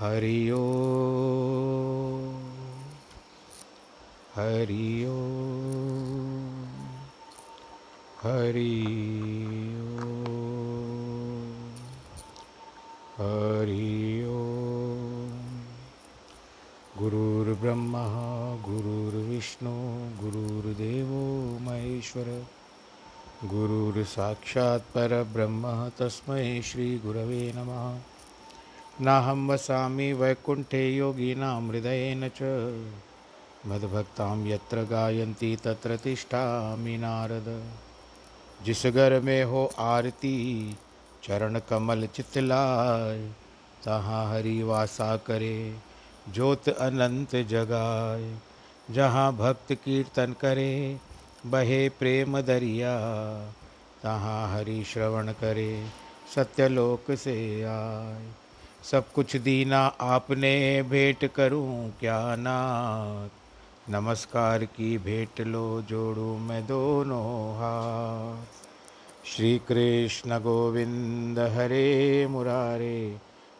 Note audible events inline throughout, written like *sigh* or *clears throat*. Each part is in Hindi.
हरि ओ हरि ओ हरि ओ हरि ओ गुरुर्ब्रह्मा गुरुर्विष्णु गुरुर्देवो महेश्वर गुरुर्साक्षात् परब्रह्म, तस्मै श्रीगुरवे नमः। नाहं वसामि वैकुण्ठे योगिनां हृदयेन च। मद्भक्तां यत्र गायन्ति तत्र तिष्ठामि नारद। जिस घर में हो आरती चरण कमल चितलाय, तहाँ हरि वासा करे, ज्योत अनंत जगाए जहाँ भक्त कीर्तन करे, बहे प्रेम दरिया। तहाँ हरि श्रवण करे, सत्यलोक से आए सब कुछ दीना आपने भेंट करूँ क्या नाथ? नमस्कार की भेंट लो जोड़ू मैं दोनों हाथ। श्री कृष्ण गोविंद हरे मुरारे,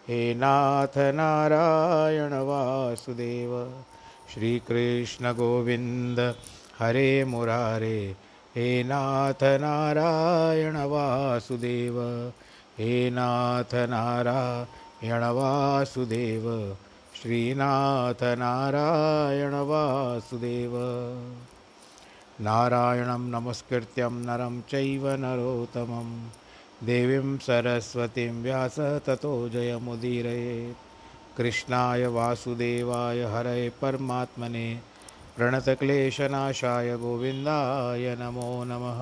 हे नाथ नारायण वासुदेव। श्री कृष्ण गोविंद हरे मुरारे, हे नाथ नारायण वासुदेव। हे नाथ नारायण यणवासुदेव श्रीनाथनारायणवासुदेव नारायणं नमस्कृत्यं नरं चैव नरोत्तमं। देवीं सरस्वतीं व्यास ततो जयमुदीरयेत् कृष्णाय वासुदेवाय हरये परमात्मने। प्रणतक्लेशनाशाय गोविन्दाय नमो नमः।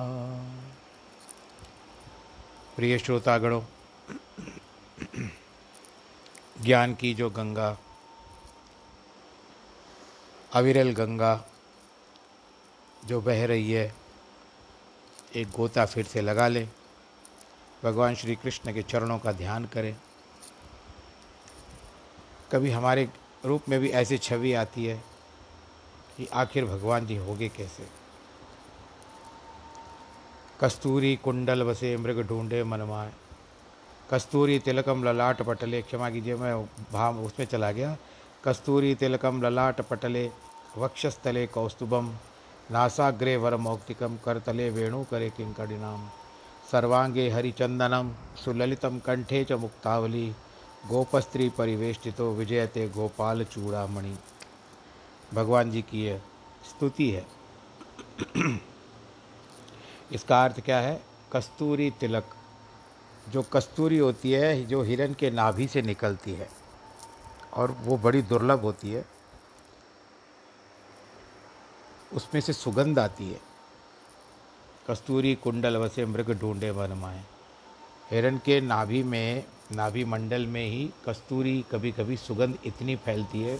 प्रिय श्रोतागणों ज्ञान की जो गंगा, अविरल गंगा जो बह रही है, एक गोता फिर से लगा लें। भगवान श्री कृष्ण के चरणों का ध्यान करें। कभी हमारे रूप में भी ऐसी छवि आती है कि आखिर भगवान जी होगे कैसे? कस्तूरी कुंडल बसे मृग ढूंढे मनमाए। कस्तूरी तिलकम ललाट पटले, क्षमा कीजिए, मैं भाव उसमें चला गया। कस्तूरी तिलकम ललाट पटले, वक्षस्थले कौस्तुभम, नासाग्रे वर मौक्तिकम, करतले वेणु करे किंकड़िनाम सर्वांगे हरिचंदनम, सुललितम कंठे च मुक्तावली, गोपस्त्री परिवेष्टितो, विजयते गोपाल चूड़ामणि। भगवान जी की यह स्तुति है। *clears throat* इसका अर्थ क्या है? कस्तूरी तिलक जो कस्तूरी होती है, जो हिरण के नाभि से निकलती है, और वो बड़ी दुर्लभ होती है। उसमें से सुगंध आती है। कस्तूरी, कुंडल वसे मृग ढूंढे बनमाए हिरण के नाभि में, नाभि मंडल में ही कस्तूरी कभी कभी सुगंध इतनी फैलती है,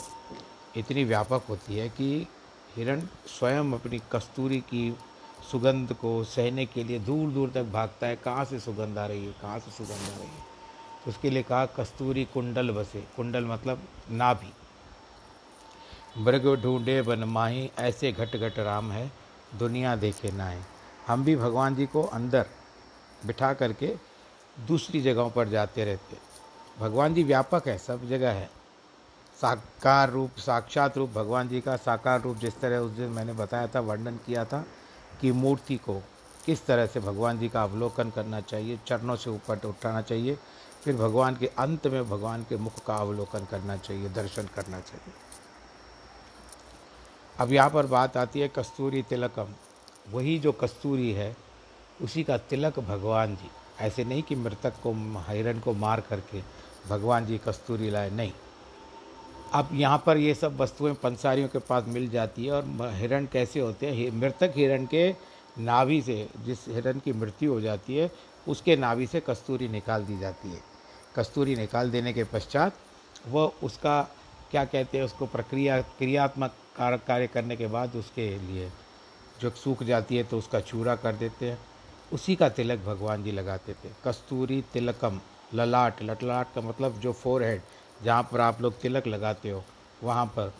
इतनी व्यापक होती है कि हिरण स्वयं अपनी कस्तूरी की सुगंध को सहने के लिए दूर दूर तक भागता है। कहाँ से सुगंध आ रही है? कहाँ से सुगंध आ रही है? तो उसके लिए कहा, कस्तूरी कुंडल बसे। कुंडल मतलब नाभि। मृग ढूंढे बन माही, ऐसे घट घट राम है, दुनिया देखे नाए। हम भी भगवान जी को अंदर बिठा करके दूसरी जगहों पर जाते रहते। भगवान जी व्यापक है, सब जगह है। साकार रूप, साक्षात रूप, भगवान जी का साकार रूप जिस तरह उस दिन मैंने बताया था, वर्णन किया था की मूर्ति को किस तरह से भगवान जी का अवलोकन करना चाहिए, चरणों से ऊपर उठाना चाहिए, फिर भगवान के अंत में भगवान के मुख का अवलोकन करना चाहिए, दर्शन करना चाहिए। अब यहाँ पर बात आती है कस्तूरी तिलकम। वही जो कस्तूरी है, उसी का तिलक भगवान जी। ऐसे नहीं कि मृतक को हिरण को मार करके भगवान जी कस्तूरी लाए, नहीं। अब यहाँ पर ये सब वस्तुएँ पंसारियों के पास मिल जाती है और हिरण कैसे होते हैं? मृतक हिरण के नाभि से, जिस हिरण की मृत्यु हो जाती है, उसके नाभि से कस्तूरी निकाल दी जाती है। कस्तूरी निकाल देने के पश्चात वह उसका, क्या कहते हैं, उसको प्रक्रिया, क्रियात्मक कार्य करने के बाद उसके लिए जो सूख जाती है तो उसका चूरा कर देते हैं। उसी का तिलक भगवान जी लगाते थे। कस्तूरी तिलकम, ललाट, लटलाट का मतलब जो फोर हेड जहाँ पर आप लोग तिलक लगाते हो, वहाँ पर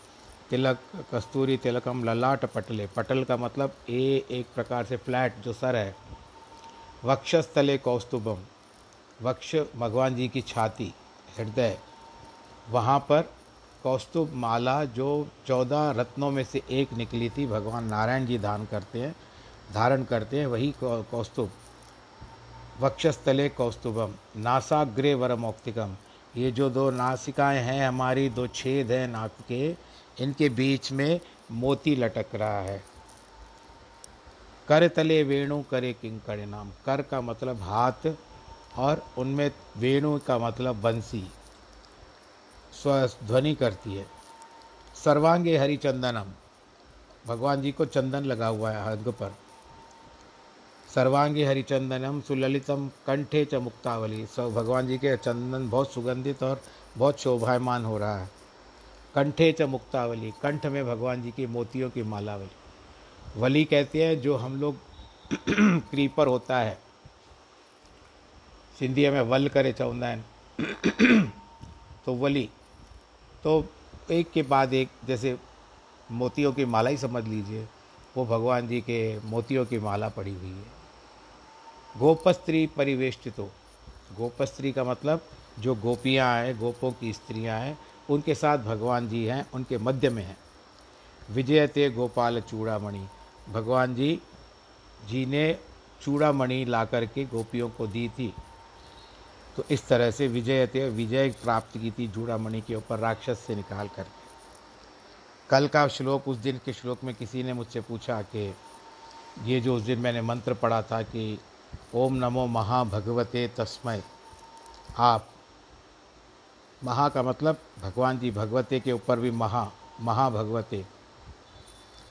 तिलक, कस्तूरी तिलकम ललाट पटले पटल का मतलब ए, एक प्रकार से फ्लैट जो सर है। वक्षस्थले कौस्तुभम, वक्ष भगवान जी की छाती, हृदय। वहाँ पर कौस्तुभ माला जो चौदह रत्नों में से एक निकली थी, भगवान नारायण जी धारण करते हैं, धारण करते हैं, वही कौस्तुभ। वक्षस्थले कौस्तुभम, नासाग्रे वरमौक्तिकम। ये जो दो नासिकाएँ हैं, हमारी दो छेद हैं नाक के, इनके बीच में मोती लटक रहा है। कर तले वेणु, करे किंकड़ नाम। कर का मतलब हाथ, और उनमें वेणु का मतलब बंसी। स्व ध्वनि करती है। सर्वांगे हरिचंदनम। भगवान जी को चंदन लगा हुआ है हंग पर। सर्वांगी हरिचंदनम सुललितम कंठे च मुक्तावली। सब भगवान जी के चंदन बहुत सुगंधित और बहुत शोभायमान हो रहा है। कंठे च मुक्तावली, कंठ में भगवान जी की मोतियों की मालावली। वली कहते हैं, जो हम लोग *clears throat* क्रीपर होता है। सिंधी में वल करे चवंदा *clears throat* तो वली तो एक के बाद एक, जैसे मोतियों की माला ही समझ लीजिए, वो भगवान जी के मोतियों की माला पड़ी हुई है। गोपस्त्री परिवेष्टित। हो गोपस्त्री का मतलब जो गोपियाँ हैं, गोपों की स्त्रियाँ हैं, उनके साथ भगवान जी हैं, उनके मध्य में हैं। विजयते गोपाल चूड़ामणि। भगवान जी जी ने चूड़ामणि ला करके गोपियों को दी थी। तो इस तरह से विजयते, विजय प्राप्त की थी चूड़ामणि के ऊपर राक्षस से निकाल कर। कल का श्लोक, उस दिन के श्लोक में किसी ने मुझसे पूछा कि ये जो उस दिन मैंने मंत्र पढ़ा था कि ओम नमो महाभगवते तस्मय आप। महा का मतलब भगवान जी भगवते के ऊपर भी महा, महाभगवते।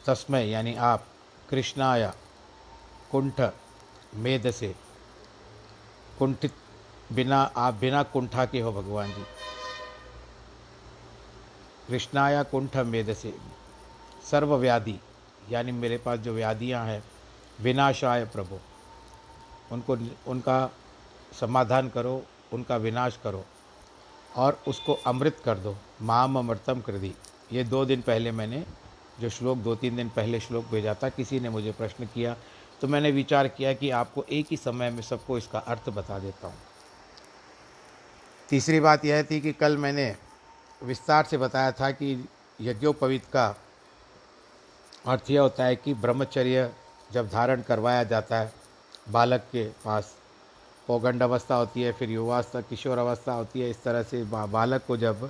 तस्मय यानी आप, कृष्णाया, कुंठ मेद से कुंठित बिना, आप बिना कुंठा के हो भगवान जी। कृष्णाया, कुंठ मेद से सर्वव्याधि, यानी मेरे पास जो व्याधियाँ हैं, विनाशाय प्रभु। उनको उनका समाधान करो, उनका विनाश करो और उसको अमृत कर दो। माम अमृतम कर दी ये दो दिन पहले मैंने जो श्लोक, दो तीन दिन पहले श्लोक भेजा था, किसी ने मुझे प्रश्न किया तो मैंने विचार किया कि आपको एक ही समय में सबको इसका अर्थ बता देता हूँ। तीसरी बात यह थी कि कल मैंने विस्तार से बताया था कि यज्ञोपवीत का अर्थ यह होता है कि ब्रह्मचर्य जब धारण करवाया जाता है बालक के पास पौगंड अवस्था होती है, फिर युवावस्था, किशोर अवस्था होती है। इस तरह से बालक को जब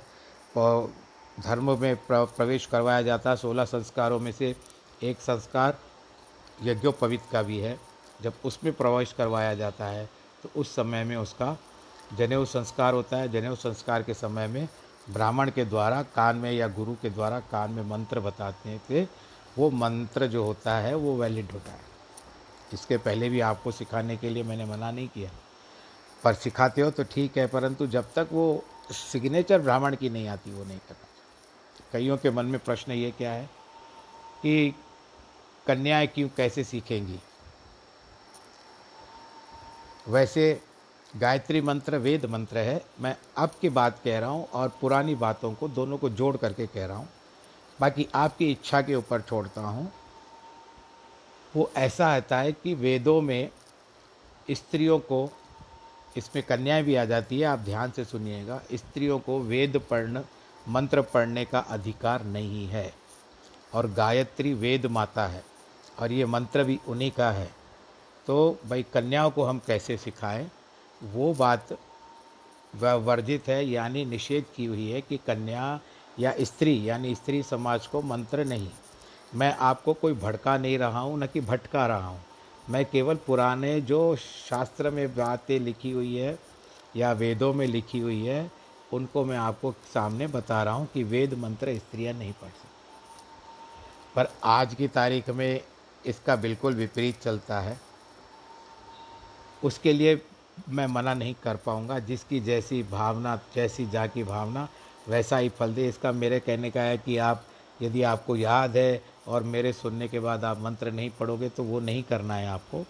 धर्म में प्रवेश करवाया जाता है सोलह संस्कारों में से एक संस्कार यज्ञोपवित का भी है, जब उसमें प्रवेश करवाया जाता है तो उस समय में उसका जनेऊ संस्कार होता है। जनेऊ संस्कार के समय में ब्राह्मण के द्वारा, कान में या गुरु के द्वारा कान में मंत्र बताते थे। वो मंत्र जो होता है, वो वैलिड होता है। इसके पहले भी आपको सिखाने के लिए मैंने मना नहीं किया। पर सिखाते हो तो ठीक है, परंतु जब तक वो सिग्नेचर ब्राह्मण की नहीं आती, वो नहीं करना कईयों के मन में प्रश्न ये क्या है कि कन्याएँ क्यों कैसे सीखेंगी? वैसे गायत्री मंत्र वेद मंत्र है। मैं अब की बात कह रहा हूँ और पुरानी बातों को दोनों को जोड़ करके कह रहा हूँ। बाकी आपकी इच्छा के ऊपर छोड़ता हूँ। वो ऐसा आता है कि वेदों में स्त्रियों को, इसमें कन्याएँ भी आ जाती है, आप ध्यान से सुनिएगा, स्त्रियों को वेद पढ़ने, मंत्र पढ़ने का अधिकार नहीं है। और गायत्री वेद माता है, और ये मंत्र भी उन्हीं का है। तो भाई कन्याओं को हम कैसे सिखाएँ? वो बात वर्जित है, यानी निषेध की हुई है कि कन्या या स्त्री, यानी स्त्री समाज को मंत्र नहीं। मैं आपको कोई भड़का नहीं रहा हूँ, न कि भटका रहा हूँ। मैं केवल पुराने जो शास्त्र में बातें लिखी हुई है या वेदों में लिखी हुई है, उनको मैं आपको सामने बता रहा हूँ कि वेद मंत्र स्त्रियाँ नहीं पढ़ सकती। पर आज की तारीख में इसका बिल्कुल विपरीत चलता है। उसके लिए मैं मना नहीं कर पाऊँगा, जिसकी जैसी भावना, जैसी जा की भावना, वैसा ही फल दे। इसका मेरे कहने का है कि आप, यदि आपको याद है और मेरे सुनने के बाद आप मंत्र नहीं पढ़ोगे तो वो नहीं करना है आपको।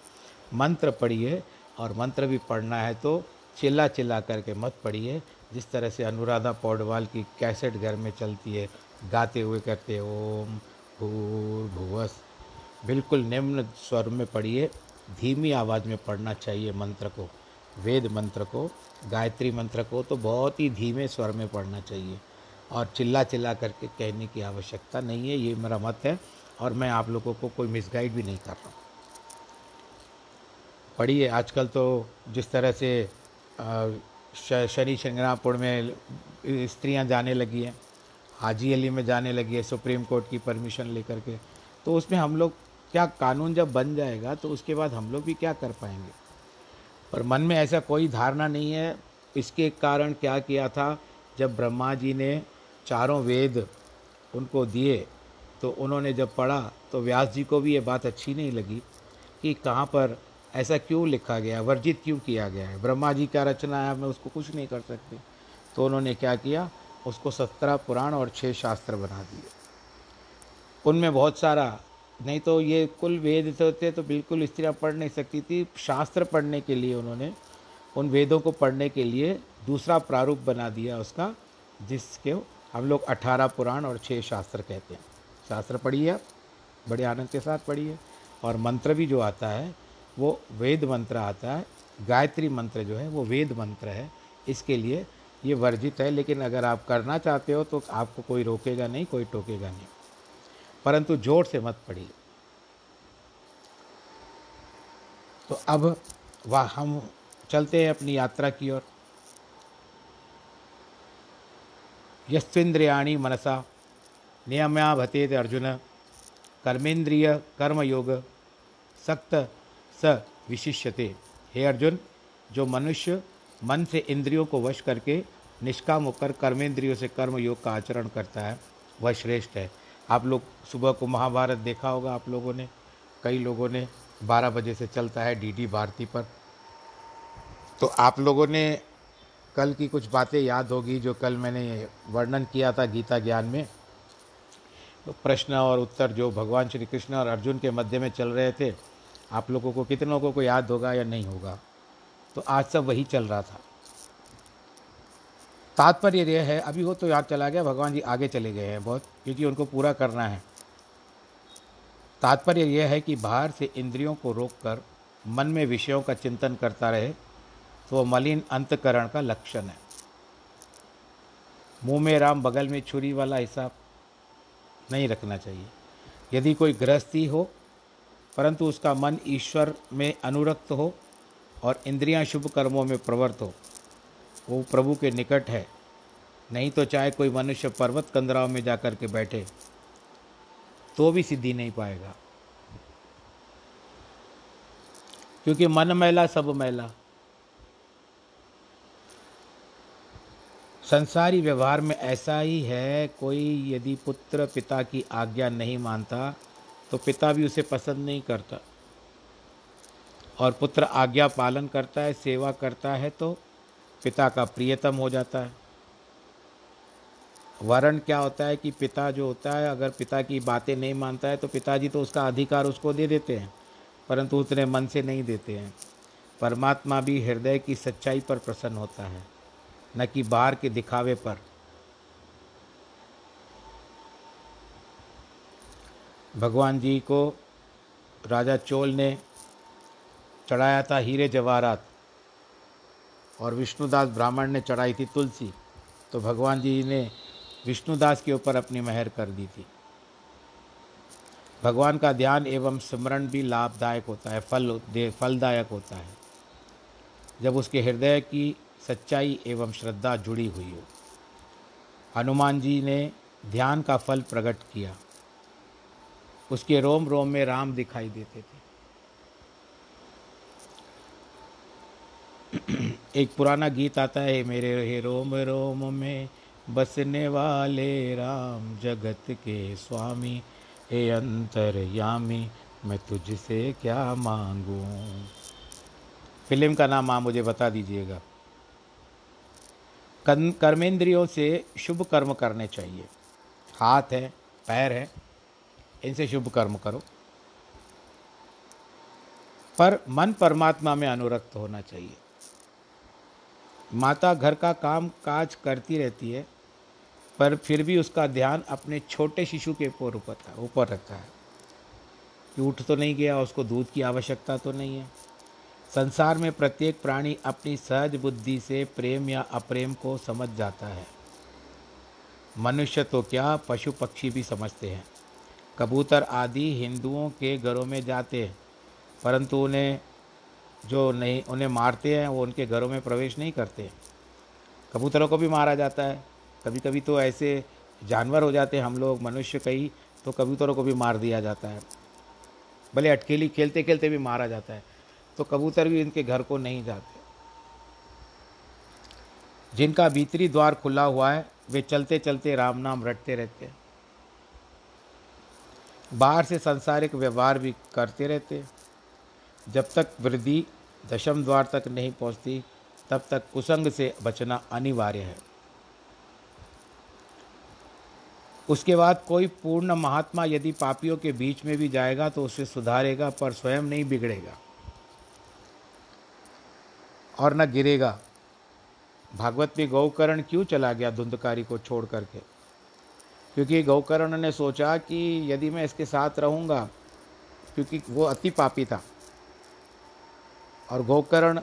मंत्र पढ़िए और मंत्र भी पढ़ना है तो चिल्ला चिल्ला करके मत पढ़िए। जिस तरह से अनुराधा पौडवाल की कैसेट घर में चलती है, गाते हुए करते ओम भूर भुवस। बिल्कुल निम्न स्वर में पढ़िए, धीमी आवाज़ में पढ़ना चाहिए मंत्र को, वेद मंत्र को, गायत्री मंत्र को तो बहुत ही धीमे स्वर में पढ़ना चाहिए। और चिल्ला चिल्ला करके कहने की आवश्यकता नहीं है, ये मेरा मत है और मैं आप लोगों को कोई मिसगाइड भी नहीं कर रहा पढ़िए, आजकल तो जिस तरह से शनि शंगरापुर में स्त्रियाँ जाने लगी हैं, हाजी अली में जाने लगी है, सुप्रीम कोर्ट की परमिशन लेकर के तो उसमें हम लोग क्या कानून जब बन जाएगा तो उसके बाद हम लोग भी क्या कर पाएँगे? पर मन में ऐसा कोई धारणा नहीं है, इसके कारण क्या किया था, जब ब्रह्मा जी ने चारों वेद उनको दिए तो उन्होंने जब पढ़ा तो व्यास जी को भी ये बात अच्छी नहीं लगी कि कहाँ पर ऐसा क्यों लिखा गया, वर्जित क्यों किया गया है? ब्रह्मा जी का रचना है, मैं उसको कुछ नहीं कर सकती। तो उन्होंने क्या किया? उसको सत्रह पुराण और छः शास्त्र बना दिए। उनमें बहुत सारा, नहीं तो ये कुल वेद होते तो बिल्कुल स्त्रियाँ पढ़ नहीं सकती थी। शास्त्र पढ़ने के लिए उन्होंने, उन वेदों को पढ़ने के लिए दूसरा प्रारूप बना दिया उसका, जिसके हम लोग अठारह पुराण और छः शास्त्र कहते हैं। शास्त्र पढ़िए आप, बड़े आनंद के साथ पढ़िए। और मंत्र भी जो आता है, वो वेद मंत्र आता है, गायत्री मंत्र जो है, वो वेद मंत्र है। इसके लिए ये वर्जित है, लेकिन अगर आप करना चाहते हो तो आपको कोई रोकेगा नहीं, कोई टोकेगा नहीं। परंतु ज़ोर से मत पढ़िए। तो अब वाह, हम चलते हैं अपनी यात्रा की ओर। यस्विंद्रियाणी मनसा, नियम्या भतेत अर्जुन कर्मेंद्रिय कर्मयोग, सक्त स विशिष्यते। हे अर्जुन, जो मनुष्य मन से इंद्रियों को वश करके निष्काम होकर कर्मेंद्रियों से कर्म योग का आचरण करता है, वह श्रेष्ठ है। आप लोग सुबह को महाभारत देखा होगा आप लोगों ने, कई लोगों ने 12 बजे से चलता है डीडी भारती पर। तो आप लोगों ने कल की कुछ बातें याद होगी जो कल मैंने वर्णन किया था गीता ज्ञान में। तो प्रश्न और उत्तर जो भगवान श्री कृष्ण और अर्जुन के मध्य में चल रहे थे, आप लोगों को कितने लोगों को याद होगा या नहीं होगा? तो आज सब वही चल रहा था। तात्पर्य यह है, अभी वो तो याद चला गया, भगवान जी आगे चले गए हैं बहुत, क्योंकि उनको पूरा करना है। तात्पर्य यह है कि बाहर से इंद्रियों को रोककर मन में विषयों का चिंतन करता रहे तो वो मलिन अंतकरण का लक्षण है। मुँह में राम, बगल में छुरी वाला हिसाब नहीं रखना चाहिए। यदि कोई गृहस्थी हो, परंतु उसका मन ईश्वर में अनुरक्त हो और इंद्रियाँ शुभ कर्मों में प्रवृत्त हो, वो प्रभु के निकट है। नहीं तो चाहे कोई मनुष्य पर्वत कंदराव में जाकर के बैठे तो भी सिद्धि नहीं पाएगा। क्योंकि मन मैला, सब मैला। संसारी व्यवहार में ऐसा ही है, कोई यदि पुत्र पिता की आज्ञा नहीं मानता तो पिता भी उसे पसंद नहीं करता। और पुत्र आज्ञा पालन करता है, सेवा करता है तो पिता का प्रियतम हो जाता है। वर्ण क्या होता है कि पिता जो होता है, अगर पिता की बातें नहीं मानता है तो पिताजी तो उसका अधिकार उसको दे देते हैं, परंतु उतने मन से नहीं देते हैं। परमात्मा भी हृदय की सच्चाई पर प्रसन्न होता है। न कि बाहर के दिखावे पर। भगवान जी को राजा चोल ने चढ़ाया था हीरे जवाहरात और विष्णुदास ब्राह्मण ने चढ़ाई थी तुलसी। तो भगवान जी ने विष्णुदास के ऊपर अपनी मेहर कर दी थी। भगवान का ध्यान एवं स्मरण भी लाभदायक होता है, फल फलदायक होता है। जब उसके हृदय की सच्चाई एवं श्रद्धा जुड़ी हुई हो। हनुमान जी ने ध्यान का फल प्रकट किया। उसके रोम रोम में राम दिखाई देते थे। *clears throat* एक पुराना गीत आता है, मेरे हे रोम रोम में बसने वाले राम, जगत के स्वामी, हे अंतरयामी, मैं तुझसे क्या मांगू? फ़िल्म का नाम आप मुझे बता दीजिएगा। कर्मेंद्रियों से शुभ कर्म करने चाहिए। हाथ है, पैर है, इनसे शुभ कर्म करो। पर मन परमात्मा में अनुरक्त होना चाहिए। माता घर का काम काज करती रहती है, पर फिर भी उसका ध्यान अपने छोटे शिशु के ऊपर ऊपर रखता है। कि उठ तो नहीं गया, उसको दूध की आवश्यकता तो नहीं है। संसार में प्रत्येक प्राणी अपनी सहज बुद्धि से प्रेम या अप्रेम को समझ जाता है। मनुष्य तो क्या पशु पक्षी भी समझते हैं। कबूतर आदि हिंदुओं के घरों में जाते हैं, परंतु उन्हें जो नहीं, उन्हें मारते हैं, वो उनके घरों में प्रवेश नहीं करते कबूतरों को भी मारा जाता है। कभी कभी तो ऐसे जानवर हो जाते हैं, हम लोग मनुष्य कई तो कबूतरों को भी मार दिया जाता है। भले अटकेली खेलते खेलते भी मारा जाता है। तो कबूतर भी इनके घर को नहीं जाते। जिनका भीतरी द्वार खुला हुआ है, वे चलते चलते राम नाम रटते रहते हैं। बाहर से संसारिक व्यवहार भी करते रहते जब तक वृद्धि दशम द्वार तक नहीं पहुँचती, तब तक कुसंग से बचना अनिवार्य है। उसके बाद कोई पूर्ण महात्मा यदि पापियों के बीच में भी जाएगा तो उसे सुधारेगा, पर स्वयं नहीं बिगड़ेगा। और न गिरेगा। भागवत में गौकरण क्यों चला गया धुंधकारी को छोड़ करके? क्योंकि गौकर्ण ने सोचा कि यदि मैं इसके साथ रहूँगा, क्योंकि वो अति पापी था। और गौकर्ण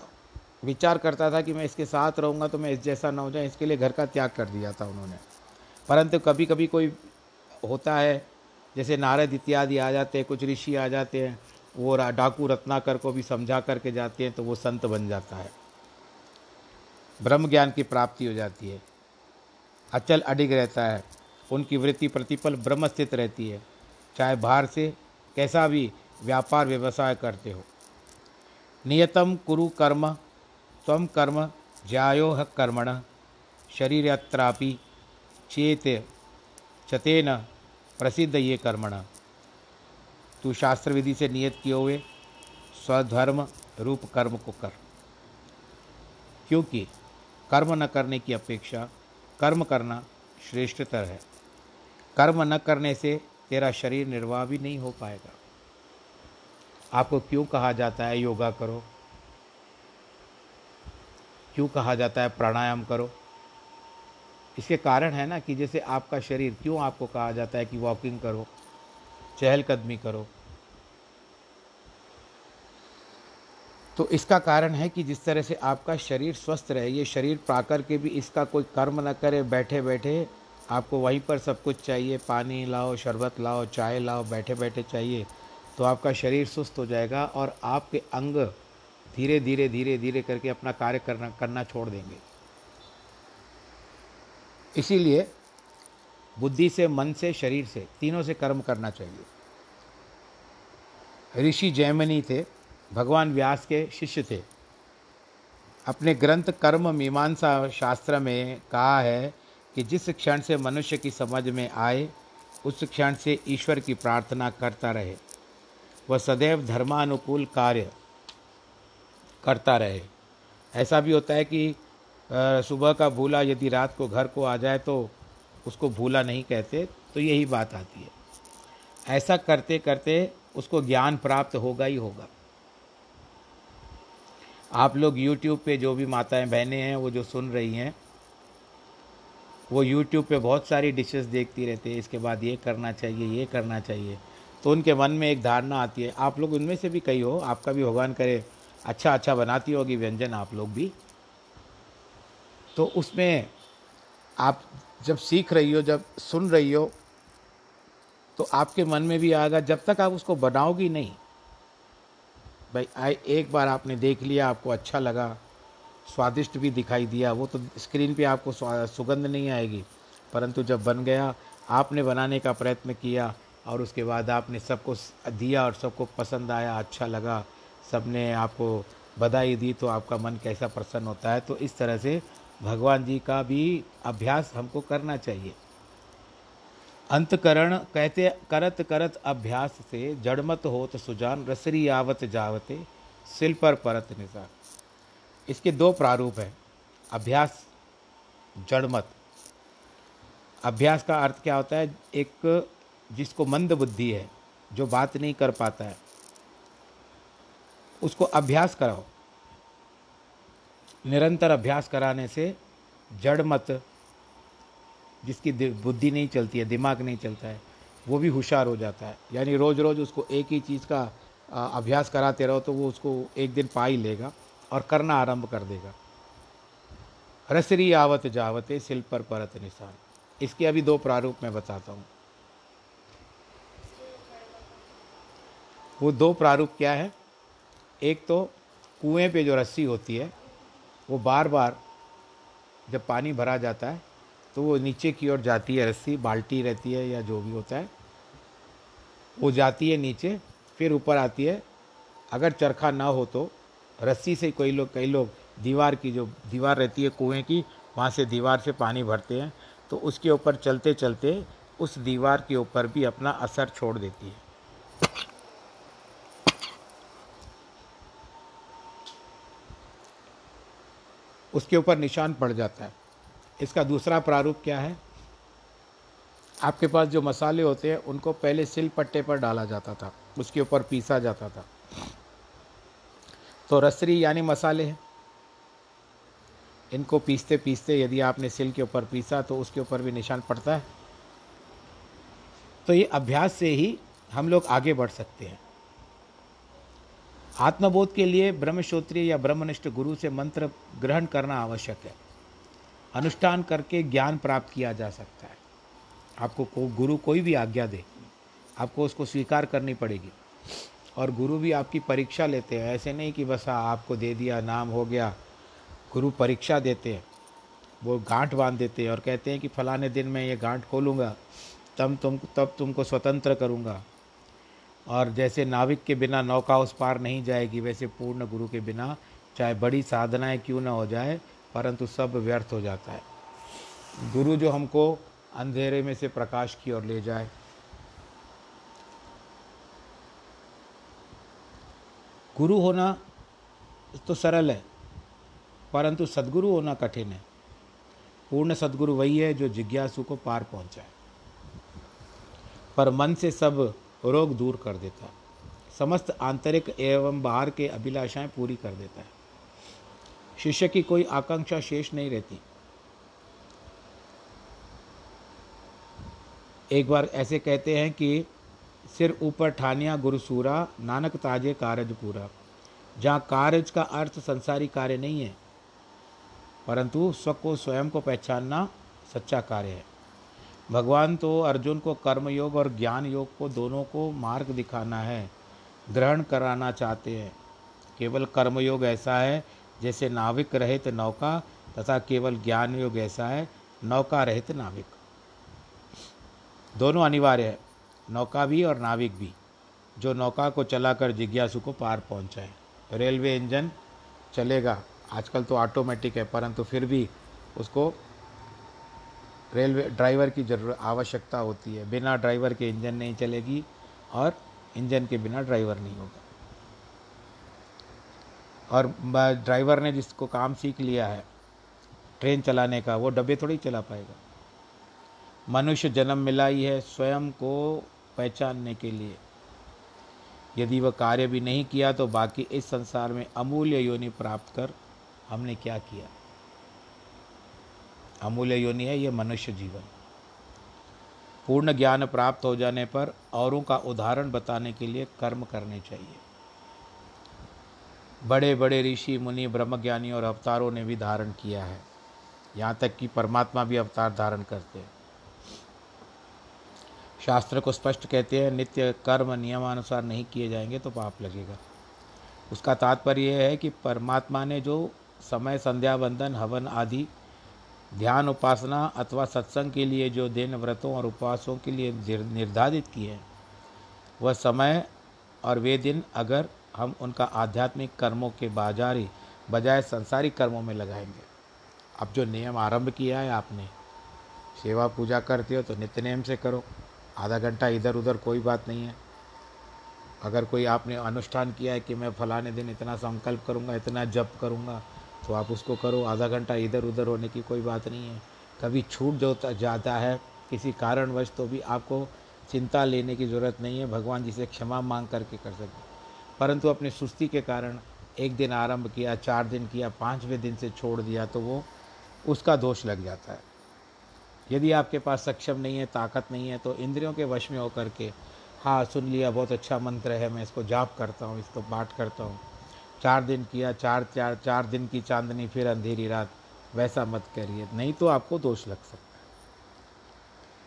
विचार करता था कि मैं इसके साथ रहूँगा तो मैं इस जैसा ना हो जाए इसके लिए घर का त्याग कर दिया था उन्होंने। परंतु कभी कभी कोई होता है, जैसे नारद इत्यादि आ जाते हैं, कुछ ऋषि आ जाते हैं, वो डाकू रत्नाकर को भी समझा करके जाते हैं तो वो संत बन जाता है। ब्रह्म ज्ञान की प्राप्ति हो जाती है। अचल अडिग रहता है। उनकी वृत्ति प्रतिपल ब्रह्म स्थित रहती है। चाहे बाहर से कैसा भी व्यापार व्यवसाय करते हो। नियतम कुरु कर्म तम कर्म ज्यायो कर्मण। शरीर यात्रापि चेत चतेन प्रसिद्ध ये कर्मण। तू शास्त्र विधि से नियत किए हुए स्वधर्म रूप कर्म को कर। क्योंकि कर्म न करने की अपेक्षा कर्म करना श्रेष्ठतर है। कर्म न करने से तेरा शरीर निर्वाह भी नहीं हो पाएगा। आपको क्यों कहा जाता है योगा करो? क्यों कहा जाता है प्राणायाम करो? इसके कारण है ना कि जैसे आपका शरीर, क्यों आपको कहा जाता है कि वॉकिंग करो? चहलकदमी करो? तो इसका कारण है कि जिस तरह से आपका शरीर स्वस्थ रहे, ये शरीर पाकर के भी इसका कोई कर्म न करे बैठे बैठे आपको वहीं पर सब कुछ चाहिए, पानी लाओ, शरबत लाओ, चाय लाओ बैठे बैठे चाहिए तो आपका शरीर सुस्त हो जाएगा और आपके अंग धीरे धीरे धीरे धीरे करके अपना कार्य करना करना छोड़ देंगे। इसीलिए बुद्धि से, मन से, शरीर से तीनों से कर्म करना चाहिए। ऋषि जैमिनी थे भगवान व्यास के शिष्य थे। अपने ग्रंथ कर्म मीमांसा शास्त्र में कहा है कि जिस क्षण से मनुष्य की समझ में आए, उस क्षण से ईश्वर की प्रार्थना करता रहे। वह सदैव धर्मानुकूल कार्य करता रहे। ऐसा भी होता है कि सुबह का भूला यदि रात को घर को आ जाए तो उसको भूला नहीं कहते तो यही बात आती है। ऐसा करते करते उसको ज्ञान प्राप्त होगा ही होगा। आप लोग YouTube पे जो भी माताएँ बहनें हैं, वो जो सुन रही हैं, वो YouTube पे बहुत सारी डिशेस देखती रहती है, इसके बाद ये करना चाहिए, ये करना चाहिए। तो उनके मन में एक धारणा आती है। आप लोग उनमें से भी कई हो, आपका भी भगवान करे अच्छा अच्छा बनाती होगी व्यंजन आप लोग भी। तो उसमें आप जब सीख रही हो, जब सुन रही हो तो आपके मन में भी आएगा, जब तक आप उसको बनाओगी नहीं भाई आए एक बार आपने देख लिया, आपको अच्छा लगा, स्वादिष्ट भी दिखाई दिया, वो तो स्क्रीन पे आपको सुगंध नहीं आएगी। परंतु जब बन गया, आपने बनाने का प्रयत्न किया और उसके बाद आपने सबको दिया और सबको पसंद आया अच्छा लगा, सबने आपको बधाई दी तो आपका मन कैसा प्रसन्न होता है। तो इस तरह से भगवान जी का भी अभ्यास हमको करना चाहिए। अंतकरण कहते, करत करत अभ्यास से जड़मत होत सुजान रसरी आवत जावते, सिल पर परत निशान इसके दो प्रारूप हैं, अभ्यास, जड़मत। अभ्यास का अर्थ क्या होता है? एक जिसको मंद बुद्धि है, जो बात नहीं कर पाता है, उसको अभ्यास कराओ। निरंतर अभ्यास कराने से जड़ मत जिसकी बुद्धि नहीं चलती है, दिमाग नहीं चलता है, वो भी होशियार हो जाता है। यानी रोज़ रोज़ उसको एक ही चीज़ का अभ्यास कराते रहो तो वो उसको एक दिन पा ही लेगा और करना आरंभ कर देगा। रसरी आवत जावते शिल्प पर परत निशान। इसके अभी दो प्रारूप मैं बताता हूँ। वो दो प्रारूप क्या है? एक तो कुएँ पे जो रस्सी होती है, वो बार बार जब पानी भरा जाता है तो वो नीचे की ओर जाती है, रस्सी बाल्टी रहती है या जो भी होता है, वो जाती है नीचे, फिर ऊपर आती है। अगर चरखा ना हो तो रस्सी से कोई लोग, कई लोग दीवार की जो दीवार रहती है कुएँ की, वहाँ से दीवार से पानी भरते हैं तो उसके ऊपर चलते चलते उस दीवार के ऊपर भी अपना असर छोड़ देती है। उसके ऊपर निशान पड़ जाता है। इसका दूसरा प्रारूप क्या है? आपके पास जो मसाले होते हैं, उनको पहले सिल पट्टे पर डाला जाता था। उसके ऊपर पीसा जाता था। तो रसरी यानी मसाले हैं। इनको पीसते पीसते यदि आपने सिल के ऊपर पीसा तो उसके ऊपर भी निशान पड़ता है। तो ये अभ्यास से ही हम लोग आगे बढ़ सकते हैं। आत्मबोध के लिए ब्रह्मश्रोत्रीय या ब्रह्मनिष्ठ गुरु से मंत्र ग्रहण करना आवश्यक है। अनुष्ठान करके ज्ञान प्राप्त किया जा सकता है। आपको को, गुरु कोई भी आज्ञा दे, आपको उसको स्वीकार करनी पड़ेगी। और गुरु भी आपकी परीक्षा लेते हैं। ऐसे नहीं कि बस आपको दे दिया, नाम हो गया, गुरु परीक्षा देते हैं, वो गांठ बाँध देते हैं और कहते हैं कि फलाने दिन मैं ये गांठ खोलूँगा, तब तुम, तब तुमको स्वतंत्र करूँगा। और जैसे नाविक के बिना नौका उस पार नहीं जाएगी, वैसे पूर्ण गुरु के बिना, चाहे बड़ी साधनाएँ क्यों ना हो जाए परंतु सब व्यर्थ हो जाता है। गुरु जो हमको अंधेरे में से प्रकाश की ओर ले जाए। गुरु होना तो सरल है, परंतु सदगुरु होना कठिन है। पूर्ण सदगुरु वही है जो जिज्ञासु को पार पहुँचाए। पर मन से सब रोग दूर कर देता है। समस्त आंतरिक एवं बाहर के अभिलाषाएँ पूरी कर देता है। शिष्य की कोई आकांक्षा शेष नहीं रहती। एक बार ऐसे कहते हैं कि सिर ऊपर ठानिया, गुरुसूरा, नानक ताजे कारज पूरा, जहाँ कार्य का अर्थ संसारी कार्य नहीं है, परंतु स्व को स्वयं को पहचानना सच्चा कार्य है। भगवान तो अर्जुन को कर्म योग और ज्ञान योग को दोनों को मार्ग दिखाना है, ग्रहण कराना चाहते हैं। केवल कर्म योग ऐसा है जैसे नाविक रहित नौका तथा केवल ज्ञान योग ऐसा है, नौका रहित नाविक। दोनों अनिवार्य है, नौका भी और नाविक भी, जो नौका को चलाकर जिज्ञासु को पार पहुँचाए। रेलवे इंजन चलेगा, आजकल तो ऑटोमेटिक है, परंतु फिर भी उसको रेलवे ड्राइवर की ज़रूरत आवश्यकता होती है। बिना ड्राइवर के इंजन नहीं चलेगी और इंजन के बिना ड्राइवर नहीं होगा। और ड्राइवर ने जिसको काम सीख लिया है ट्रेन चलाने का, वो डब्बे थोड़ी चला पाएगा। मनुष्य जन्म मिला ही है स्वयं को पहचानने के लिए। यदि वह कार्य भी नहीं किया तो बाकी इस संसार में अमूल्य योनि प्राप्त कर हमने क्या किया? अमूल्य योनि है यह मनुष्य जीवन। पूर्ण ज्ञान प्राप्त हो जाने पर औरों का उदाहरण बताने के लिए कर्म करने चाहिए। बड़े बड़े ऋषि, मुनि, ब्रह्मज्ञानी और अवतारों ने भी धारण किया है। यहाँ तक कि परमात्मा भी अवतार धारण करते हैं। शास्त्र को स्पष्ट कहते हैं, नित्य कर्म नियमानुसार नहीं किए जाएँगे तो पाप लगेगा। उसका तात्पर्य यह है कि परमात्मा ने जो समय, संध्या, बंधन, हवन आदि, ध्यान, उपासना अथवा सत्संग के लिए जो दिन, व्रतों और उपवासों के लिए निर्धारित किए हैं, वह समय और वे दिन अगर हम उनका आध्यात्मिक कर्मों के बाजारी बजाय संसारिक कर्मों में लगाएँगे। अब जो नियम आरंभ किया है आपने, सेवा पूजा करते हो तो नित्य नियम से करो। आधा घंटा इधर उधर कोई बात नहीं है। अगर कोई आपने अनुष्ठान किया है कि मैं फलाने दिन इतना संकल्प करूँगा, इतना जप करूँगा तो आप उसको करो। आधा घंटा इधर उधर होने की कोई बात नहीं है। कभी छूट जो जाता है किसी कारणवश तो भी आपको चिंता लेने की ज़रूरत नहीं है। भगवान जी से क्षमा मांग करके कर सकते परंतु अपनी सुस्ती के कारण एक दिन आरंभ किया, चार दिन किया, पाँचवें दिन से छोड़ दिया तो वो उसका दोष लग जाता है। यदि आपके पास सक्षम नहीं है, ताकत नहीं है तो इंद्रियों के वश में होकर के हाँ सुन लिया, बहुत अच्छा मंत्र है, मैं इसको जाप करता हूँ, इसको पाठ करता हूँ। चार दिन किया, चार चार चार दिन की चांदनी, फिर अंधेरी रात, वैसा मत करिए, नहीं तो आपको दोष लग सकता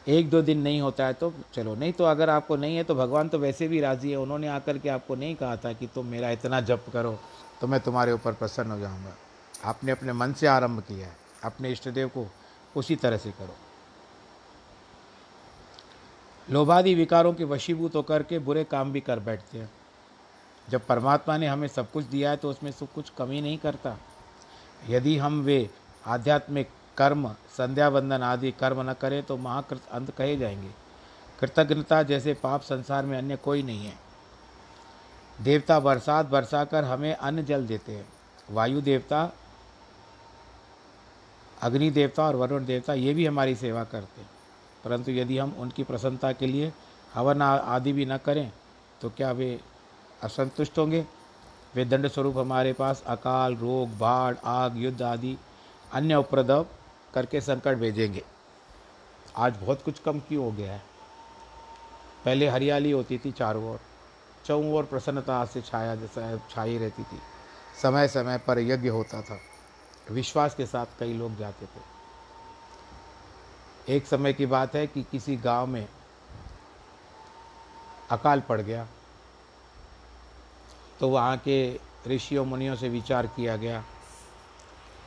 एक दो दिन नहीं होता है तो चलो, नहीं तो अगर आपको नहीं है तो भगवान तो वैसे भी राज़ी है। उन्होंने आकर के आपको नहीं कहा था कि तुम मेरा इतना जप करो तो मैं तुम्हारे ऊपर प्रसन्न हो जाऊँगा। आपने अपने मन से आरंभ किया है, अपने इष्टदेव को उसी तरह से करो। लोभादि विकारों के वशीभूत होकर के बुरे काम भी कर बैठते हैं। जब परमात्मा ने हमें सब कुछ दिया है तो उसमें सब कुछ कमी नहीं करता। यदि हम वे आध्यात्मिक कर्म संध्या बंधन आदि कर्म न करें तो महाकृत अंत कहे जाएँगे। कृतज्ञता जैसे पाप संसार में अन्य कोई नहीं है। देवता बरसात बरसाकर हमें अन्न जल देते हैं। वायु देवता, अग्नि देवता और वरुण देवता, ये भी हमारी सेवा करते हैं। परंतु यदि हम उनकी प्रसन्नता के लिए हवन आदि भी न करें तो क्या वे असंतुष्ट होंगे? वे दंड स्वरूप हमारे पास अकाल, रोग, बाढ़, आग, युद्ध आदि अन्य उपद्रव करके संकट भेजेंगे। आज बहुत कुछ कम क्यों हो गया है? पहले हरियाली होती थी चारों ओर चौं ओर प्रसन्नता से छाया जैसा छाई रहती थी। समय समय पर यज्ञ होता था। विश्वास के साथ कई लोग जाते थे। एक समय की बात है कि किसी गाँव में अकाल पड़ गया तो वहाँ के ऋषियों, मुनियों से विचार किया गया।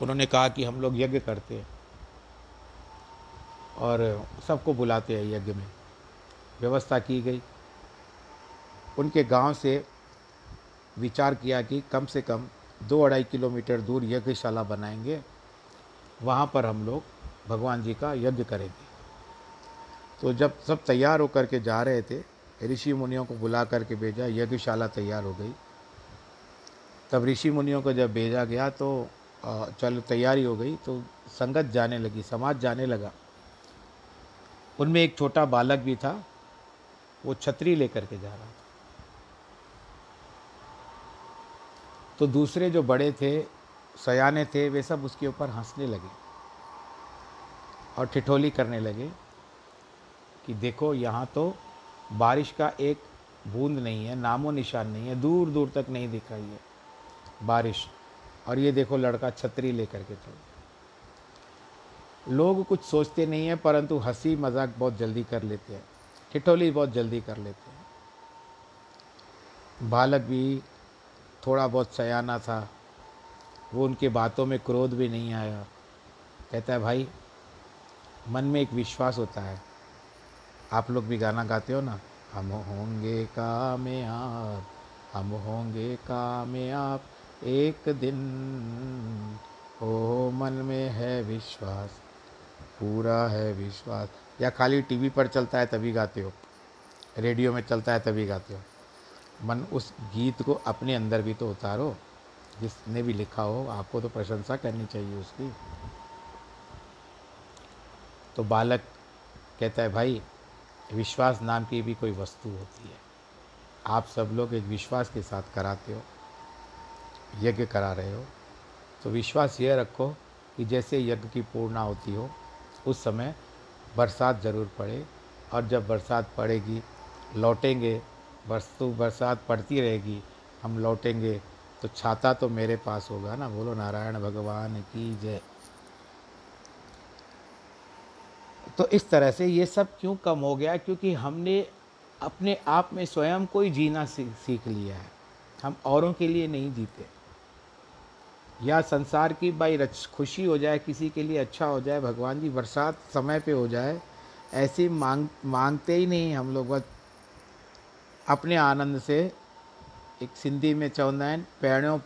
उन्होंने कहा कि हम लोग यज्ञ करते हैं। और सबको बुलाते हैं यज्ञ में। व्यवस्था की गई। उनके गाँव से विचार किया कि कम से कम दो अढ़ाई किलोमीटर दूर यज्ञशाला बनाएँगे। वहाँ पर हम लोग भगवान जी का यज्ञ करेंगे। तो जब सब तैयार होकर के जा रहे थे, ऋषि मुनियों को बुला करके भेजा, यज्ञशाला तैयार हो गई। तब ऋषि मुनियों को जब भेजा गया तो चलो, तैयारी हो गई। तो संगत जाने लगी, समाज जाने लगा। उनमें एक छोटा बालक भी था, वो छतरी लेकर के जा रहा था। तो दूसरे जो बड़े थे, सयाने थे, वे सब उसके ऊपर हंसने लगे और ठिठोली करने लगे कि देखो, यहाँ तो बारिश का एक बूंद नहीं है, नामो निशान नहीं है दूर दूर तक नहीं दिखाई है बारिश। और ये देखो, लड़का छतरी लेकर के चल लोग कुछ सोचते नहीं हैं, परंतु हँसी मज़ाक बहुत जल्दी कर लेते हैं। ठिठोली बहुत जल्दी कर लेते हैं। बालक भी थोड़ा बहुत सयाना था। वो उनके बातों में क्रोध भी नहीं आया। कहता है, भाई, मन में एक विश्वास होता है। आप लोग भी गाना गाते हो ना? हम होंगे कामयाब, हम होंगे कामयाब एक दिन। ओ मन में है विश्वास। पूरा है विश्वास। या खाली टीवी पर चलता है तभी गाते हो, रेडियो में चलता है तभी गाते हो। मन उस गीत को अपने अंदर भी तो उतारो, जिसने भी लिखा हो, आपको तो प्रशंसा करनी चाहिए उसकी। तो बालक कहता है, भाई, विश्वास नाम की भी कोई वस्तु होती है। आप सब लोग एक विश्वास के साथ कराते हो, यज्ञ करा रहे हो। तो विश्वास यह रखो कि जैसे यज्ञ की पूर्णा होती हो उस समय बरसात ज़रूर पड़े और जब बरसात पड़ेगी, लौटेंगे वस्तु बरसात पड़ती रहेगी, हम लौटेंगे तो छाता तो मेरे पास होगा ना। बोलो, नारायण भगवान की जय। तो इस तरह से ये सब क्यों कम हो गया? क्योंकि हमने अपने आप में स्वयं को ही जीना सीख लिया है। हम औरों के लिए नहीं जीते। या संसार की भाई खुशी हो जाए, किसी के लिए अच्छा हो जाए, भगवान जी बरसात समय पे हो जाए, ऐसी मांग, मांगते ही नहीं हम लोग, बस अपने आनंद से एक सिंधी में चवंदा आहिनि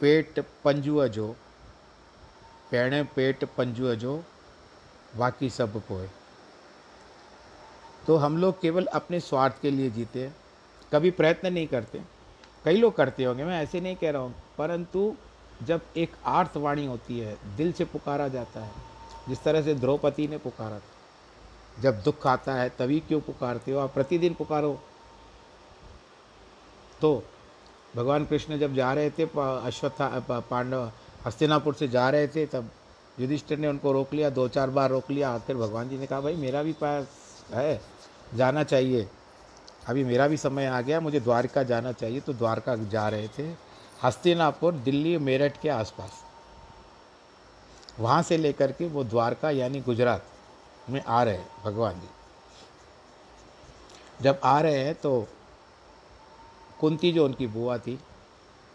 पेट पंजूअ जो पहिरियों पेट पंजूअ जो, बाकी सब पोए। तो हम लोग केवल अपने स्वार्थ के लिए जीते हैं, कभी प्रयत्न नहीं करते। कई लोग करते होंगे, मैं ऐसे नहीं कह रहा हूँ, परंतु जब एक आर्तवाणी होती है, दिल से पुकारा जाता है, जिस तरह से द्रौपदी ने पुकारा था। जब दुख आता है, तभी क्यों पुकारते हो? आप प्रतिदिन पुकारो। तो भगवान कृष्ण जब जा रहे थे अश्वत्था पांडव, हस्तिनापुर से जा रहे थे, तब युधिष्ठिर ने उनको रोक लिया दो चार बार रोक लिया। आखिर भगवान जी ने कहा, भाई, मेरा भी पास है, जाना चाहिए। अभी मेरा भी समय आ गया, मुझे द्वारका जाना चाहिए। तो द्वारका जा रहे थे। हस्तिनापुर, दिल्ली, मेरठ के आसपास। वहाँ से लेकर के वो द्वारका यानी गुजरात में आ रहे हैं, भगवान जी। जब आ रहे हैं तो कुंती जो उनकी बुआ थी,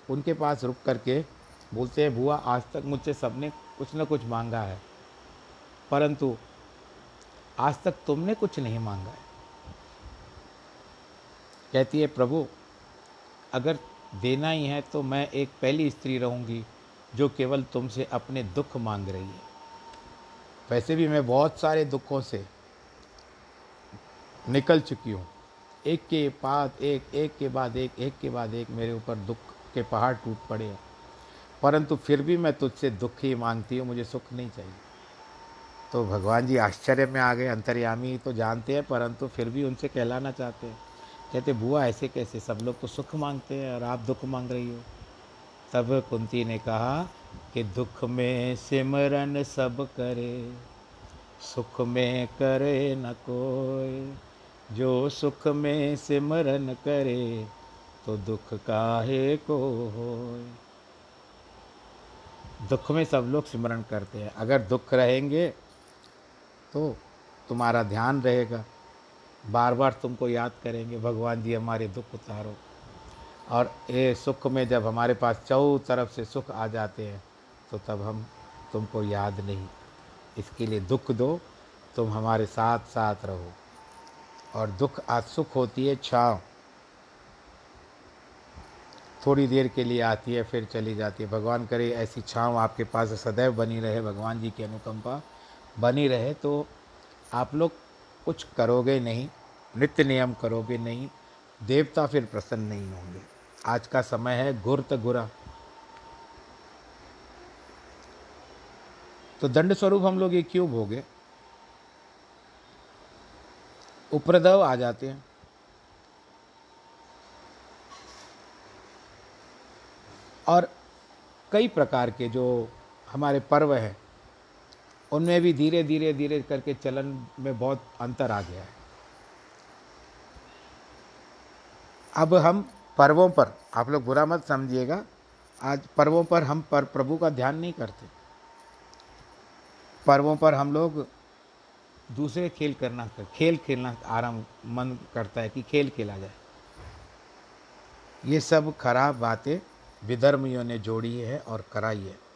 उनके पास रुक करके बोलते हैं, बुआ, आज तक मुझसे सबने कुछ न कुछ मांगा है, परंतु आज तक तुमने कुछ नहीं मांगा है। कहती है, प्रभु, अगर देना ही है तो मैं एक पहली स्त्री रहूँगी जो केवल तुमसे अपने दुख मांग रही है। वैसे भी मैं बहुत सारे दुखों से निकल चुकी हूँ। एक के बाद एक एक के बाद एक एक के बाद एक मेरे ऊपर दुख के पहाड़ टूट पड़े हैं। परंतु फिर भी मैं तुझसे दुख ही मांगती हूँ, मुझे सुख नहीं चाहिए। तो भगवान जी आश्चर्य में आ गए, अंतर्यामी तो जानते हैं, परंतु फिर भी उनसे कहलाना चाहते हैं। कहते, बुआ, ऐसे कैसे? सब लोग तो सुख मांगते हैं और आप दुख मांग रही हो। तब कुंती ने कहा कि, दुख में सिमरन सब करे, सुख में करे न कोई। जो सुख में सिमरन करे तो दुख काहे को होए? दुख में सब लोग सिमरन करते हैं। अगर दुख रहेंगे तो तुम्हारा ध्यान रहेगा। बार बार तुमको याद करेंगे, भगवान जी हमारे दुख उतारो। और ये सुख में जब हमारे पास चौ तरफ़ से सुख आ जाते हैं तो तब हम तुमको याद नहीं। इसके लिए दुख दो, तुम हमारे साथ साथ रहो। और दुख आज सुख होती है, छाँव। थोड़ी देर के लिए आती है, फिर चली जाती है। भगवान करे ऐसी छाँव आपके पास सदैव बनी रहे, भगवान जी की अनुकंपा बनी रहे तो आप लोग कुछ करोगे नहीं, नित्य नियम करोगे नहीं, देवता फिर प्रसन्न नहीं होंगे। आज का समय है गुरत गुरा। तो दंड स्वरूप हम लोग ये क्यों भोगे? उपद्रव आ जाते हैं। और कई प्रकार के जो हमारे पर्व हैं उनमें भी धीरे धीरे धीरे करके चलन में बहुत अंतर आ गया है। अब हम पर्वों पर आप लोग बुरा मत समझिएगा आज पर्वों पर हम पर प्रभु का ध्यान नहीं करते। पर्वों पर हम लोग दूसरे खेल करना कर, खेल खेलना आराम मन करता है कि खेल खेला जाए। ये सब खराब बातें विधर्मियों ने जोड़ी है और कराई है।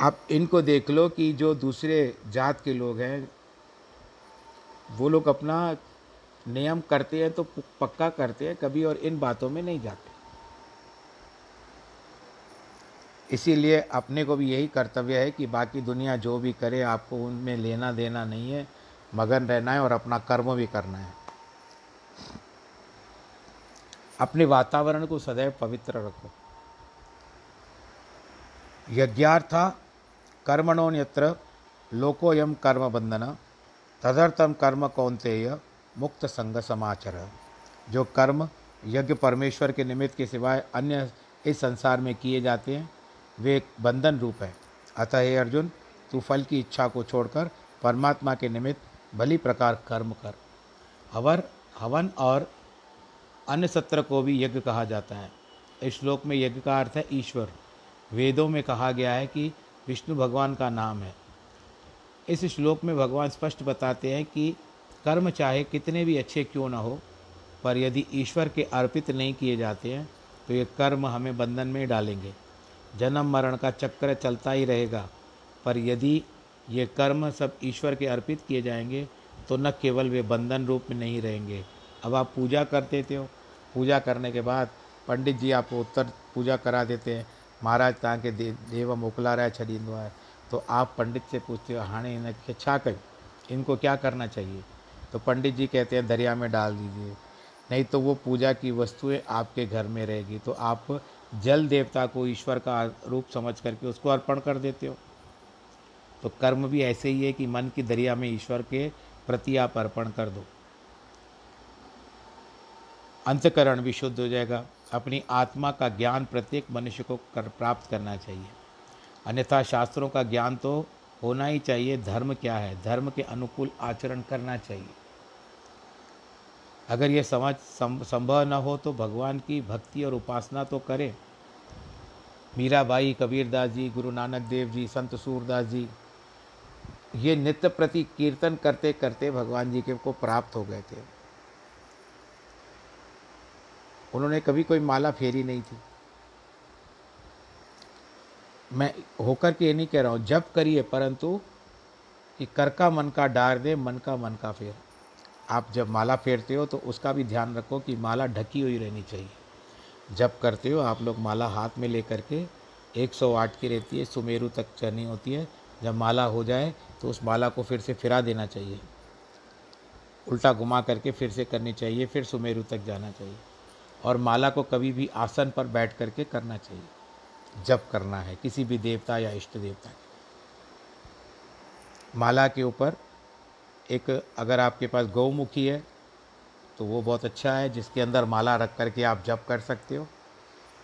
आप इनको देख लो कि जो दूसरे जात के लोग हैं, वो लोग अपना नियम करते हैं तो पक्का करते हैं, कभी और इन बातों में नहीं जाते। इसीलिए अपने को भी यही कर्तव्य है कि बाकी दुनिया जो भी करे, आपको उनमें लेना देना नहीं है, मगन रहना है और अपना कर्म भी करना है। अपने वातावरण को सदैव पवित्र रखो। यज्ञार्था कर्मणोन्यत्र लोकोयम कर्म बंधन तदर्थम कर्म कौनतेय, मुक्त संग समाचर। जो कर्म यज्ञ परमेश्वर के निमित्त के सिवाय अन्य इस संसार में किए जाते हैं, वे बंधन रूप है। अतः हे अर्जुन, तू फल की इच्छा को छोड़कर परमात्मा के निमित्त भली प्रकार कर्म कर। हवर, हवन और अन्य सत्र को भी यज्ञ कहा जाता है। इस श्लोक में यज्ञ का अर्थ है ईश्वर। वेदों में कहा गया है कि विष्णु भगवान का नाम है। इस श्लोक में भगवान स्पष्ट बताते हैं कि कर्म चाहे कितने भी अच्छे क्यों ना हो, पर यदि ईश्वर के अर्पित नहीं किए जाते हैं तो ये कर्म हमें बंधन में डालेंगे। जन्म मरण का चक्र चलता ही रहेगा, पर यदि ये कर्म सब ईश्वर के अर्पित किए जाएँगे तो न केवल वे बंधन रूप में नहीं रहेंगे। अब आप पूजा करते थे हो। पूजा करने के बाद पंडित जी आपको उत्तर पूजा करा देते हैं। महाराज तव्हां के दे, देव मोकिलाराए छॾींदो आहे। तो आप पंडित से पूछते हो हाणे इनखे छा कयूं? इनको क्या करना चाहिए? तो पंडित जी कहते हैं दरिया में डाल दीजिए। नहीं तो वो पूजा की वस्तुएँ आपके घर में रहेगी। तो आप जल देवता को ईश्वर का रूप समझ करके उसको अर्पण कर देते हो। तो कर्म भी ऐसे ही है कि मन की दरिया में ईश्वर के प्रति आप अर्पण कर दो। अंतकरण भी शुद्ध हो जाएगा। अपनी आत्मा का ज्ञान प्रत्येक मनुष्य को कर प्राप्त करना चाहिए। अन्यथा शास्त्रों का ज्ञान तो होना ही चाहिए, धर्म क्या है? धर्म के अनुकूल आचरण करना चाहिए। अगर ये समझ संभव न हो तो भगवान की भक्ति और उपासना तो करें। मीराबाई कबीरदास जी गुरु नानक देव जी, संत सूरदास जी, ये नित्य प्रति कीर्तन करते करते भगवान जी के को प्राप्त हो गए थे। उन्होंने कभी कोई माला फेरी नहीं थी। मैं होकर के ये नहीं कह रहा हूँ जब करिए, परंतु कि कर का मन का डार दे, मन का मन का फेर। आप जब माला फेरते हो तो उसका भी ध्यान रखो कि माला ढकी हुई रहनी चाहिए। जब करते हो, आप लोग माला हाथ में लेकर के 108 की रहती है, सुमेरु तक चढ़नी होती है। जब माला हो जाए तो उस माला को फिर से फिरा देना चाहिए। उल्टा घुमा करके फिर से करनी चाहिए, फिर सुमेरु तक जाना चाहिए। और माला को कभी भी आसन पर बैठ करके करना चाहिए। जब करना है, किसी भी देवता या इष्ट देवता के। माला के ऊपर एक, अगर आपके पास गौमुखी है तो वो बहुत अच्छा है, जिसके अंदर माला रख करके आप जप कर सकते हो।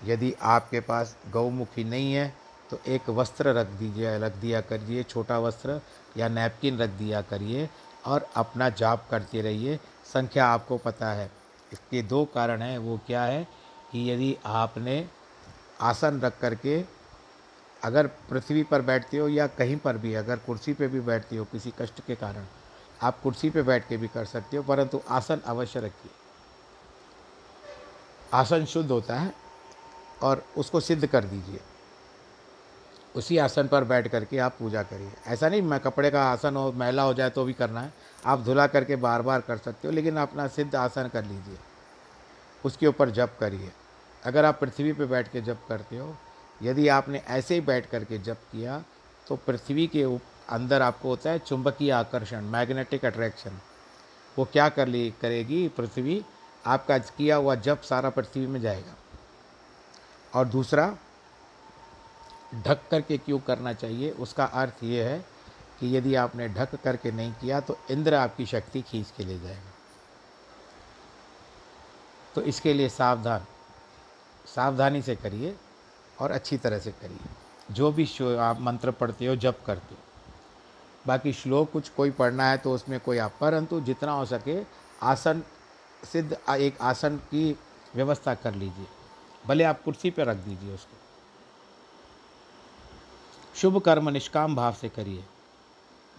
यदि आपके पास गौमुखी नहीं है तो एक वस्त्र रख दीजिए, रख दिया करिए, छोटा वस्त्र या नैपकिन रख दिया करिए, और अपना जाप करते रहिए। संख्या आपको पता है इसके दो कारण हैं। वो क्या है कि यदि आपने आसन रख करके अगर पृथ्वी पर बैठते हो या कहीं पर भी, अगर कुर्सी पे भी बैठते हो किसी कष्ट के कारण, आप कुर्सी पे बैठ के भी कर सकते हो, परंतु आसन अवश्य रखिए। आसन शुद्ध होता है और उसको सिद्ध कर दीजिए। उसी आसन पर बैठ करके आप पूजा करिए। ऐसा नहीं, मैं कपड़े का आसन हो, मैला हो जाए तो भी करना है। आप धुला करके बार बार कर सकते हो, लेकिन अपना सिद्ध आसन कर लीजिए। उसके ऊपर जप करिए। अगर आप पृथ्वी पर बैठ के जप करते हो, यदि आपने ऐसे ही बैठ करके जप किया तो पृथ्वी के अंदर आपको होता है चुंबकीय आकर्षण मैग्नेटिक अट्रैक्शन वो क्या कर ली, करेगी, पृथ्वी, आपका किया हुआ जप सारा पृथ्वी में जाएगा। और दूसरा ढक करके क्यों करना चाहिए? उसका अर्थ ये है कि यदि आपने ढक करके नहीं किया तो इंद्र आपकी शक्ति खींच के ले जाएगा। तो इसके लिए सावधान, सावधानी से करिए और अच्छी तरह से करिए। जो भी आप मंत्र पढ़ते हो, जप करते हो। बाकी श्लोक कुछ कोई पढ़ना है तो उसमें कोई आप, परंतु जितना हो सके आसन, सिद्ध, एक आसन की व्यवस्था कर लीजिए। भले आप कुर्सी पर रख दीजिए उसको। शुभ कर्म निष्काम भाव से करिए।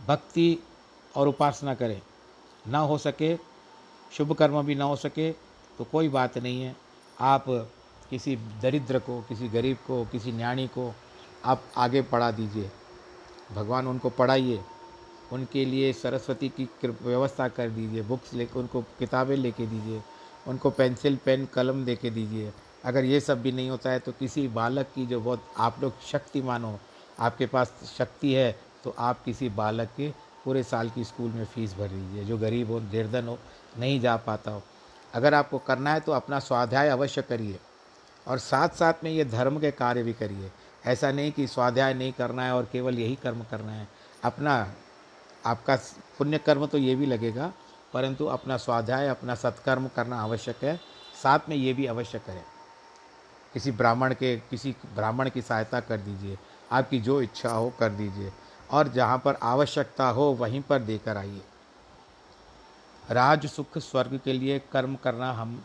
भक्ति और उपासना करें। ना हो सके, शुभ कर्म भी ना हो सके तो कोई बात नहीं है। आप किसी दरिद्र को, किसी गरीब को, किसी न्याणी को आप आगे पढ़ा दीजिए। भगवान उनको पढ़ाइए। उनके लिए सरस्वती की व्यवस्था कर दीजिए। बुक्स ले उनको किताबें लेके दीजिए। उनको पेंसिल, पेन, कलम दे के दीजिए। अगर ये सब भी नहीं होता है तो किसी बालक की जो बहुत आप लोग शक्तिमान हो आपके पास शक्ति है तो आप किसी बालक के पूरे साल की स्कूल में फ़ीस भर दीजिए जो गरीब हो, निर्धन हो, नहीं जा पाता हो। अगर आपको करना है तो अपना स्वाध्याय अवश्य करिए और साथ साथ में ये धर्म के कार्य भी करिए। ऐसा नहीं कि स्वाध्याय नहीं करना है और केवल यही कर्म करना है। अपना, आपका पुण्य कर्म तो ये भी लगेगा, परंतु अपना स्वाध्याय, अपना सत्कर्म करना आवश्यक है। साथ में ये भी आवश्यक है किसी ब्राह्मण के, किसी ब्राह्मण की सहायता कर दीजिए। आपकी जो इच्छा हो कर दीजिए और जहाँ पर आवश्यकता हो वहीं पर देकर आइए। राज सुख स्वर्ग के लिए कर्म करना हम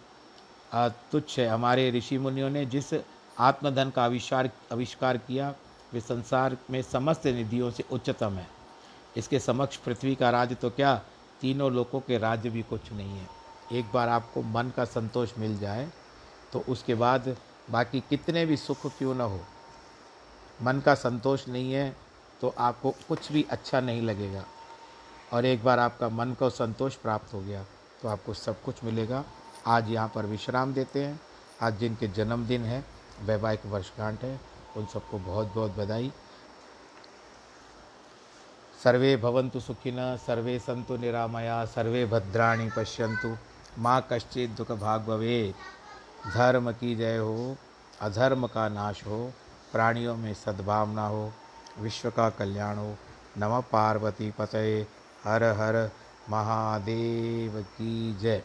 तुच्छ है। हमारे ऋषि मुनियों ने जिस आत्मधन का आविष्कार आविष्कार किया, वे संसार में समस्त निधियों से उच्चतम है। इसके समक्ष पृथ्वी का राज्य तो क्या, तीनों लोगों के राज्य भी कुछ नहीं है। एक बार आपको मन का संतोष मिल जाए तो उसके बाद बाकी कितने भी सुख क्यों न हो मन का संतोष नहीं है तो आपको कुछ भी अच्छा नहीं लगेगा। और एक बार आपका मन को संतोष प्राप्त हो गया तो आपको सब कुछ मिलेगा। आज यहाँ पर विश्राम देते हैं। आज जिनके जन्मदिन है, वैवाहिक वर्षगांठ है, उन सबको बहुत बहुत बधाई। सर्वे भवन्तु सुखिन, सर्वे संतु निरामया, सर्वे भद्राणी पश्यंतु माँ कश्चित दुख भाग भवे धर्म की जय हो, अधर्म का नाश हो। प्राणियों में सद्भावना हो, विश्व का कल्याण हो। नम पार्वती पतये। हर हर महादेव की जय।